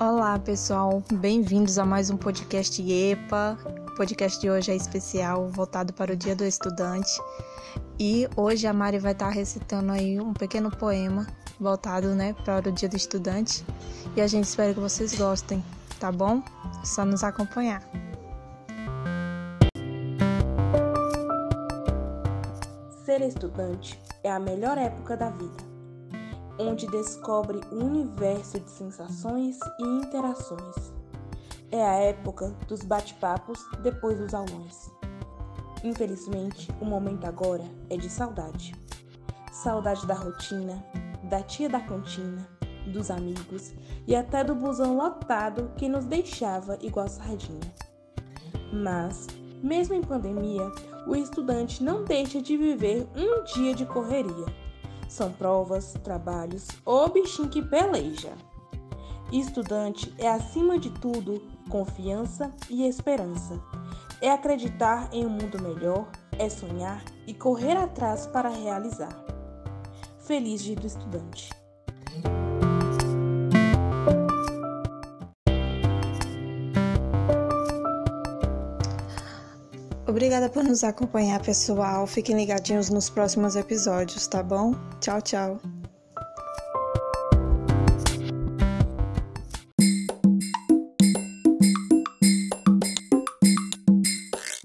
Olá, pessoal. Bem-vindos a mais um podcast EPA. O podcast de hoje é especial, voltado para o Dia do Estudante. E hoje a Mari vai estar recitando aí um pequeno poema voltado, né, para o Dia do Estudante. E a gente espera que vocês gostem, tá bom? É só nos acompanhar. Ser estudante é a melhor época da vida onde descobre um universo de sensações e interações. É a época dos bate-papos depois dos aulões. Infelizmente, o momento agora é de saudade. Saudade da rotina, da tia da cantina, dos amigos e até do busão lotado que nos deixava igual sardinha. Mas, mesmo em pandemia, o estudante não deixa de viver um dia de correria são provas, trabalhos ou bichinho que peleja. Estudante é, acima de tudo, confiança e esperança. É acreditar em um mundo melhor, é sonhar e correr atrás para realizar. Feliz Dia do Estudante! Obrigada por nos acompanhar, pessoal. Fiquem ligadinhos nos próximos episódios, tá bom? Tchau, tchau.